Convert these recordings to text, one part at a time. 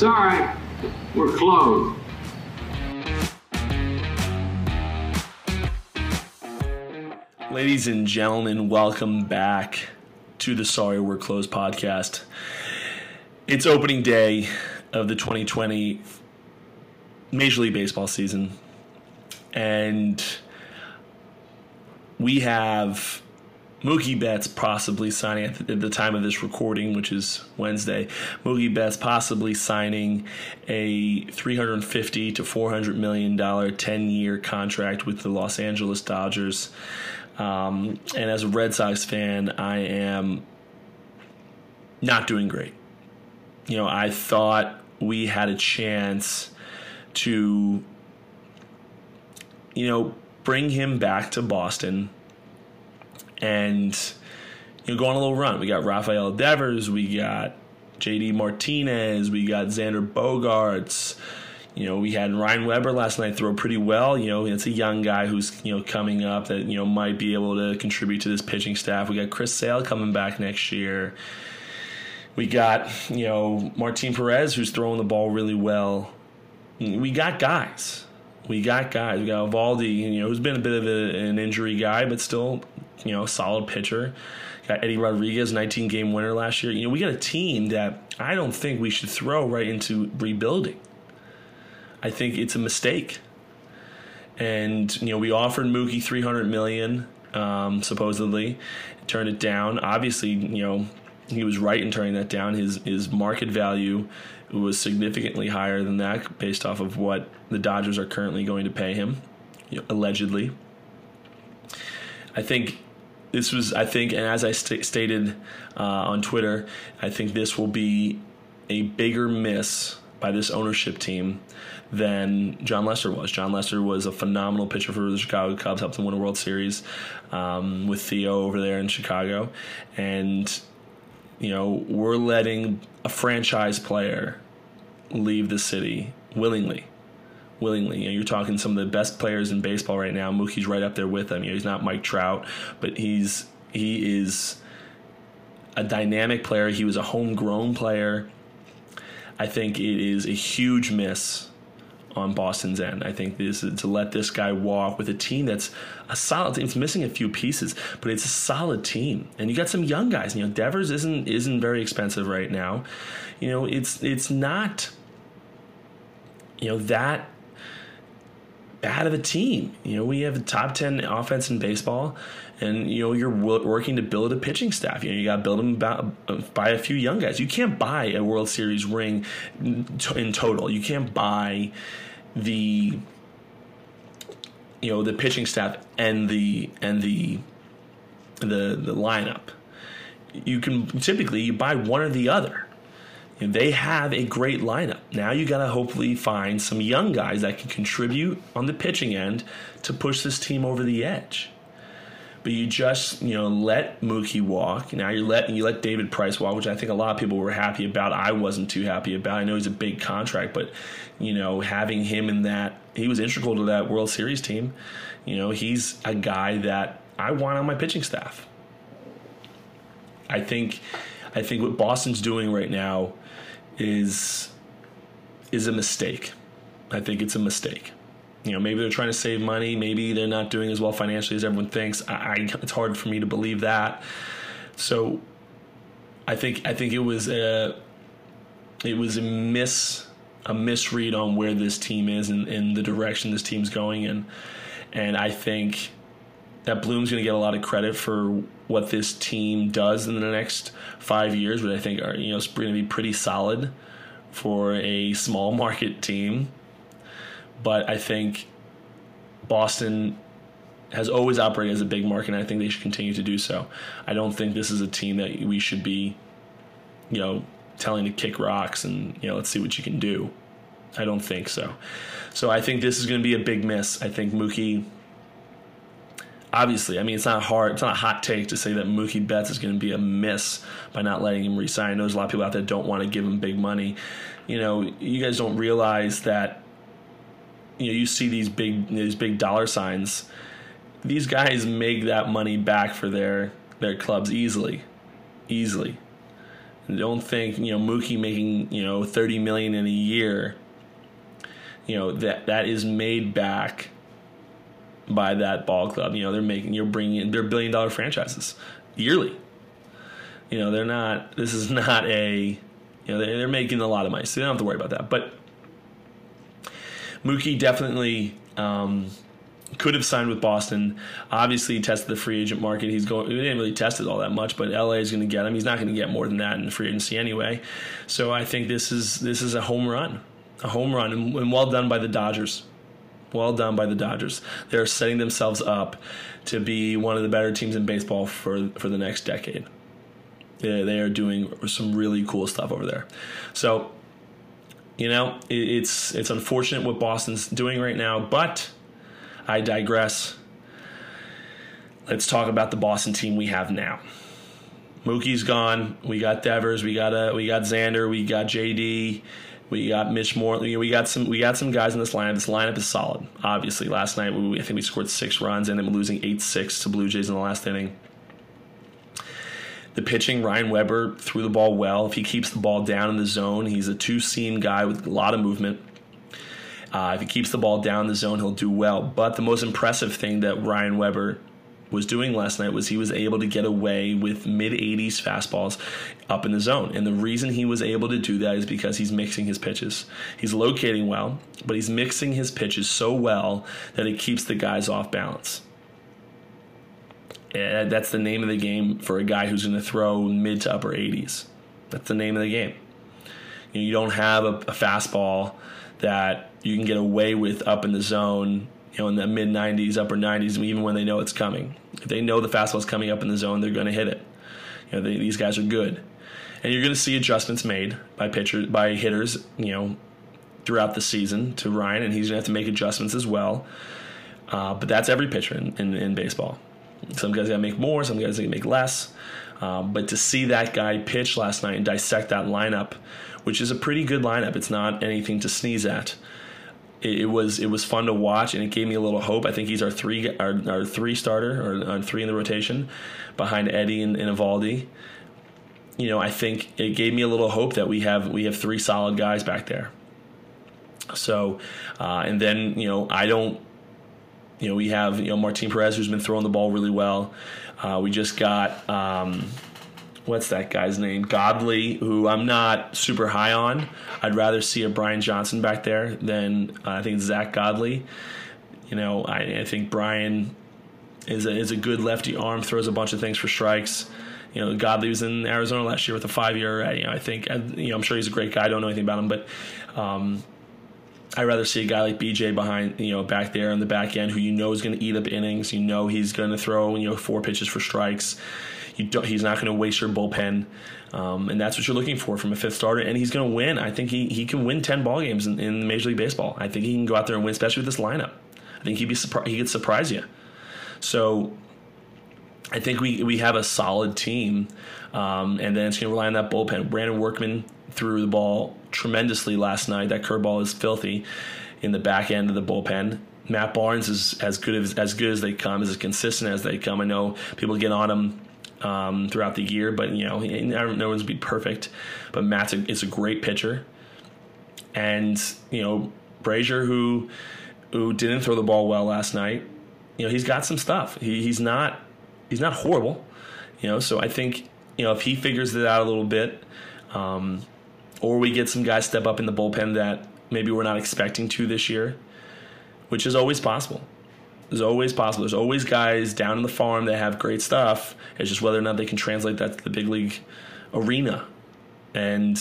Sorry, we're closed. Ladies and gentlemen, welcome back to the Sorry We're Closed podcast. It's opening day of the 2020 Major League Baseball season, and we have Mookie Betts possibly signing at the, at the time of this recording, which is Wednesday. Mookie Betts possibly signing a 350 to 400 million dollar 10 year contract with the Los Angeles Dodgers. Um, and as a Red Sox fan, I am not doing great. You know, I thought we had a chance to, you know, bring him back to Boston and you know, go on a little run. We got Rafael Devers, we got JD Martinez, we got Xander Bogaerts. You know, we had Ryan Weber last night throw pretty well. You know, it's a young guy who's you know coming up that you know might be able to contribute to this pitching staff. We got Chris Sale coming back next year. We got you know Martin Perez who's throwing the ball really well. We got guys. We got guys. We got Valdi, you know, who's been a bit of a, an injury guy, but still, you know, solid pitcher. Got Eddie Rodriguez, 19 game winner last year. You know, we got a team that I don't think we should throw right into rebuilding. I think it's a mistake. And you know, we offered Mookie 300 million, um, supposedly, turned it down. Obviously, you know, he was right in turning that down. His his market value was significantly higher than that, based off of what the Dodgers are currently going to pay him, you know, allegedly. I think this was, I think, and as I st- stated uh, on Twitter, I think this will be a bigger miss by this ownership team than Jon Lester was. Jon Lester was a phenomenal pitcher for the Chicago Cubs, helped them win a World Series um, with Theo over there in Chicago. And, you know, we're letting a franchise player leave the city willingly. Willingly, you know, you're talking some of the best players in baseball right now. Mookie's right up there with them. You know, he's not Mike Trout, but he's he is a dynamic player. He was a homegrown player. I think it is a huge miss on Boston's end. I think this to let this guy walk with a team that's a solid team. It's missing a few pieces, but it's a solid team. And you got some young guys. You know, Devers isn't isn't very expensive right now. You know, it's it's not you know that bad of a team. You know, we have a top 10 offense in baseball, and, you know, you're working to build a pitching staff. You know, you got to build them about, uh, by a few young guys. You can't buy a World Series ring in total. You can't buy the, you know, the pitching staff and the, and the, the, the lineup. You can typically you buy one or the other they have a great lineup. Now you got to hopefully find some young guys that can contribute on the pitching end to push this team over the edge. But you just you know let Mookie walk. Now you're letting you let David Price walk, which I think a lot of people were happy about. I wasn't too happy about. I know he's a big contract, but you know having him in that he was integral to that World Series team. You know he's a guy that I want on my pitching staff. I think I think what Boston's doing right now is is a mistake. I think it's a mistake. You know, maybe they're trying to save money. Maybe they're not doing as well financially as everyone thinks. I, I, it's hard for me to believe that. So, I think I think it was a it was a miss a misread on where this team is and, and the direction this team's going in, and I think that Bloom's going to get a lot of credit for what this team does in the next five years, which I think are you know going to be pretty solid for a small market team. But I think Boston has always operated as a big market, and I think they should continue to do so. I don't think this is a team that we should be, you know, telling to kick rocks and you know let's see what you can do. I don't think so. So I think this is going to be a big miss. I think Mookie obviously, I mean, it's not hard, it's not a hot take to say that Mookie Betts is going to be a miss by not letting him resign. I know there's a lot of people out there don't want to give him big money. You know, you guys don't realize that. You know, you see these big these big dollar signs. These guys make that money back for their their clubs easily, easily. Don't think you know Mookie making you know thirty million in a year. You know that that is made back by that ball club. You know they're making you're bringing in they're billion dollar franchises yearly. You know they're not. This is not a. You know they're, they're making a lot of money, so they don't have to worry about that. But Mookie definitely. Um, could have signed with Boston. Obviously, he tested the free agent market. He's going. He didn't really test it all that much, but LA is going to get him. He's not going to get more than that in free agency anyway. So I think this is this is a home run, a home run, and, and well done by the Dodgers. Well done by the Dodgers. They're setting themselves up to be one of the better teams in baseball for for the next decade. Yeah, they are doing some really cool stuff over there. So, you know, it, it's it's unfortunate what Boston's doing right now, but I digress. Let's talk about the Boston team we have now. Mookie's gone. We got Devers. We got. Uh, we got Xander. We got JD. We got Mitch Moore. We got some. We got some guys in this lineup. This lineup is solid. Obviously, last night we, I think we scored six runs and then losing eight six to Blue Jays in the last inning. The pitching, Ryan Weber threw the ball well. If he keeps the ball down in the zone, he's a two seam guy with a lot of movement. Uh, if he keeps the ball down the zone, he'll do well. But the most impressive thing that Ryan Weber was doing last night was he was able to get away with mid 80s fastballs up in the zone. And the reason he was able to do that is because he's mixing his pitches. He's locating well, but he's mixing his pitches so well that it keeps the guys off balance. And that's the name of the game for a guy who's going to throw mid to upper 80s. That's the name of the game. You, know, you don't have a, a fastball that you can get away with up in the zone, you know, in the mid 90s, upper 90s, even when they know it's coming. If they know the fastball's coming up in the zone, they're going to hit it. You know, they, these guys are good, and you're going to see adjustments made by pitchers, by hitters, you know, throughout the season to Ryan, and he's going to have to make adjustments as well. Uh, but that's every pitcher in, in, in baseball. Some guys got to make more, some guys got to make less. Uh, but to see that guy pitch last night and dissect that lineup, which is a pretty good lineup, it's not anything to sneeze at it, was it was fun to watch and it gave me a little hope. I think he's our three our, our three starter or our three in the rotation behind Eddie and, and Eovaldi. You know, I think it gave me a little hope that we have we have three solid guys back there. So, uh, and then you know I don't. You know, we have you know Martin Perez who's been throwing the ball really well. Uh, we just got um, what's that guy's name? Godley, who I'm not super high on. I'd rather see a Brian Johnson back there than uh, I think Zack Godley. You know, I, I, think Brian is a, is a good lefty arm, throws a bunch of things for strikes. You know, Godley was in Arizona last year with a five year. You know, I think you know I'm sure he's a great guy. I don't know anything about him, but. Um, I'd rather see a guy like BJ behind, you know, back there on the back end who you know is going to eat up innings. You know he's going to throw, you know, four pitches for strikes he's not going to waste your bullpen. Um, and that's what you're looking for from a fifth starter. And he's going to win. I think he, he can win 10 ball games in, in Major League Baseball. I think he can go out there and win, especially with this lineup. I think he'd be surpri- he could surprise you. So I think we, we have a solid team. Um, and then it's going to rely on that bullpen. Brandon Workman threw the ball tremendously last night. That curveball is filthy in the back end of the bullpen. Matt Barnes is as good as as good as they come, as consistent as they come. I know people get on him um, throughout the year, but you know, no one's be perfect. But Matt's is a great pitcher, and you know, Brasier, who who didn't throw the ball well last night. You know, he's got some stuff. He, he's not he's not horrible. You know, so I think you know if he figures it out a little bit, um, or we get some guys step up in the bullpen that maybe we're not expecting to this year, which is always possible. There's always possible. There's always guys down in the farm that have great stuff. It's just whether or not they can translate that to the big league arena. And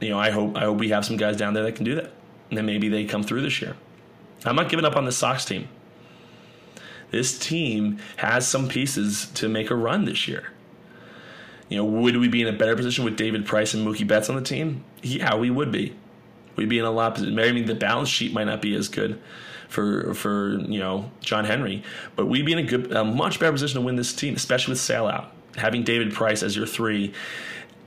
you know, I hope I hope we have some guys down there that can do that. And then maybe they come through this year. I'm not giving up on the Sox team. This team has some pieces to make a run this year. You know, would we be in a better position with David Price and Mookie Betts on the team? Yeah, we would be. We'd be in a lot. Mean, the balance sheet might not be as good, for for you know John Henry. But we'd be in a good, a much better position to win this team, especially with Sale out. Having David Price as your three,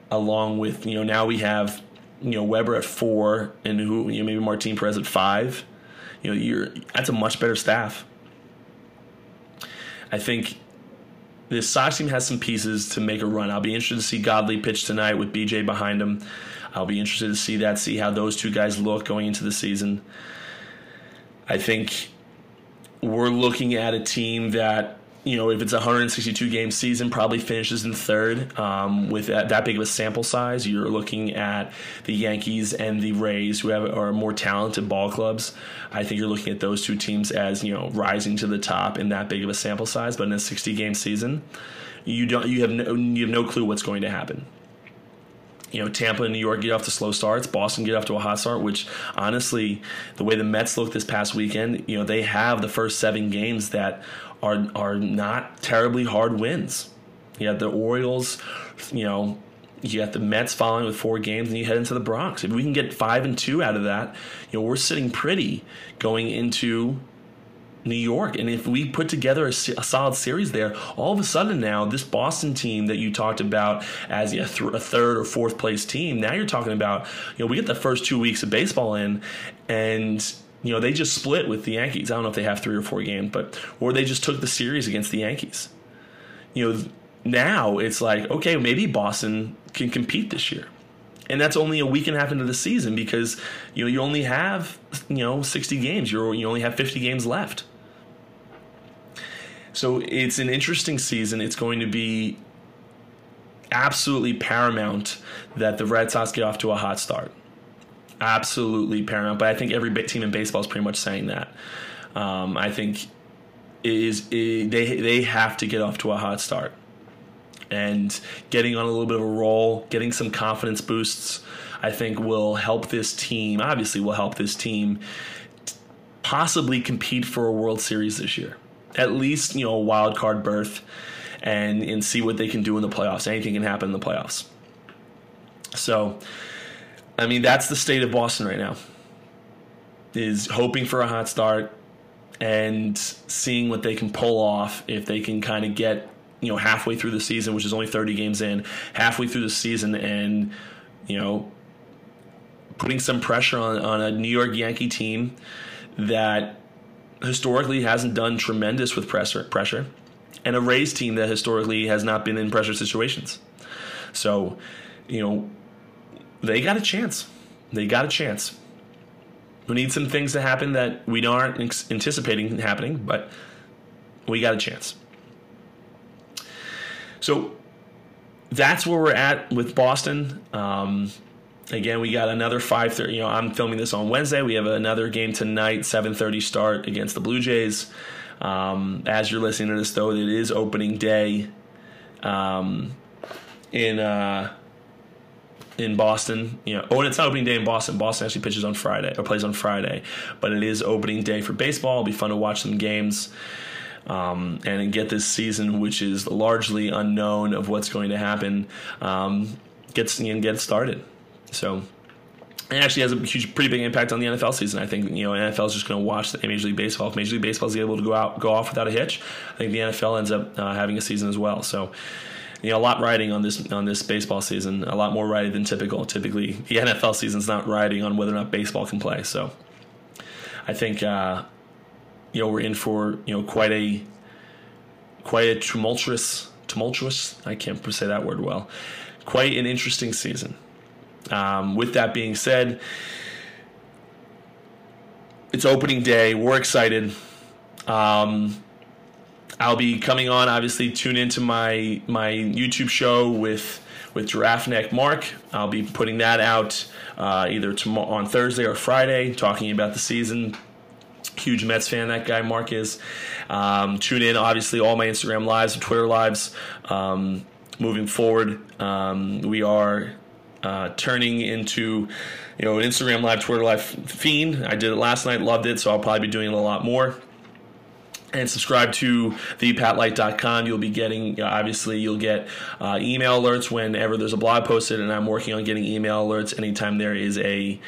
along with you know now we have you know Weber at four and who you know, maybe Martin Perez at five. You know you're that's a much better staff. I think this Sox team has some pieces to make a run. I'll be interested to see Godley pitch tonight with BJ behind him. I'll be interested to see that, see how those two guys look going into the season. I think we're looking at a team that you know, if it's a 162 game season, probably finishes in third. Um, with that, that, big of a sample size, you're looking at the Yankees and the Rays, who have are more talented ball clubs. I think you're looking at those two teams as you know rising to the top in that big of a sample size. But in a 60 game season, you don't you have no you have no clue what's going to happen you know, Tampa and New York get off to slow starts. Boston get off to a hot start, which honestly, the way the Mets looked this past weekend, you know, they have the first seven games that are are not terribly hard wins. You have the Orioles, you know, you got the Mets following with four games, and you head into the Bronx. If we can get five and two out of that, you know, we're sitting pretty going into New York. And if we put together a, a, solid series there, all of a sudden now this Boston team that you talked about as a, th- a, third or fourth place team, now you're talking about you know we get the first two weeks of baseball in, and you know, they just split with the Yankees. I don't know if they have three or four games, but or they just took the series against the Yankees. You know, now it's like, okay, maybe Boston can compete this year. And that's only a week and a half into the season because you know you only have you know 60 games. You you only have 50 games left. So it's an interesting season. It's going to be absolutely paramount that the Red Sox get off to a hot start absolutely paramount. But I think every team in baseball is pretty much saying that. Um, I think is they they have to get off to a hot start and getting on a little bit of a roll, getting some confidence boosts. I think will help this team. Obviously, will help this team possibly compete for a World Series this year. At least you know wild card berth, and and see what they can do in the playoffs. Anything can happen in the playoffs. So I mean, that's the state of Boston right now. Is hoping for a hot start and seeing what they can pull off if they can kind of get you know halfway through the season, which is only 30 games in, halfway through the season, and you know putting some pressure on on a New York Yankee team that historically hasn't done tremendous with pressure pressure, and a Rays team that historically has not been in pressure situations. So, you know, they got a chance. They got a chance. We need some things to happen that we aren't anticipating happening, but we got a chance. So that's where we're at with Boston. Um, again, we got another five thirty. You know, I'm filming this on Wednesday. We have another game tonight, seven thirty start against the Blue Jays. Um, as you're listening to this, though, it is opening day um, in. Uh, in Boston. You know, oh, and it's not opening day in Boston. Boston actually pitches on Friday or plays on Friday, but it is opening day for baseball. It'll be fun to watch some games. Um, and get this season, which is largely unknown of what's going to happen, um, gets know, get started. So it actually has a huge, pretty big impact on the NFL season. I think you know NFL is just going to watch the Major League Baseball. If Major League Baseball is able to go out, go off without a hitch, I think the NFL ends up uh, having a season as well. So you know, a lot riding on this on this baseball season. A lot more riding than typical. Typically, the NFL season's not riding on whether or not baseball can play. So, I think uh, you know we're in for you know quite a quite a tumultuous tumultuous. I can't say that word well. Quite an interesting season. Um, with that being said, it's opening day. We're excited. Um, I'll be coming on. Obviously, tune into my my YouTube show with with Giraffe Neck Mark. I'll be putting that out uh, either tomorrow on Thursday or Friday, talking about the season. Huge Mets fan that guy Mark is. Um, tune in, obviously, all my Instagram lives and Twitter lives. Um, moving forward, um, we are uh, turning into you know an Instagram live, Twitter live fiend. I did it last night, loved it, so I'll probably be doing it a lot more and subscribe to thepatlight.com. You'll be getting, obviously, you'll get uh, email alerts whenever there's a blog posted, and I'm working on getting email alerts anytime there is a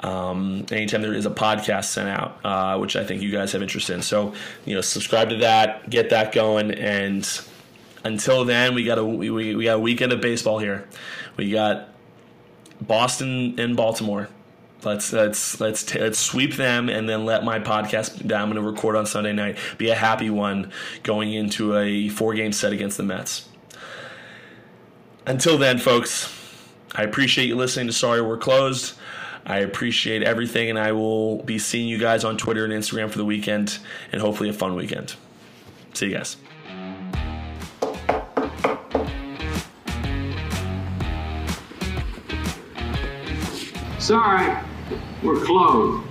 um, anytime there is a podcast sent out, uh, which I think you guys have interest in. So, you know, subscribe to that, get that going, and until then, we got a we, we got a weekend of baseball here. We got Boston and Baltimore Let's let's let's t- let's sweep them and then let my podcast that I'm going to record on Sunday night be a happy one going into a four game set against the Mets. Until then, folks, I appreciate you listening to Sorry We're Closed. I appreciate everything, and I will be seeing you guys on Twitter and Instagram for the weekend, and hopefully a fun weekend. See you guys. Sorry, we're closed.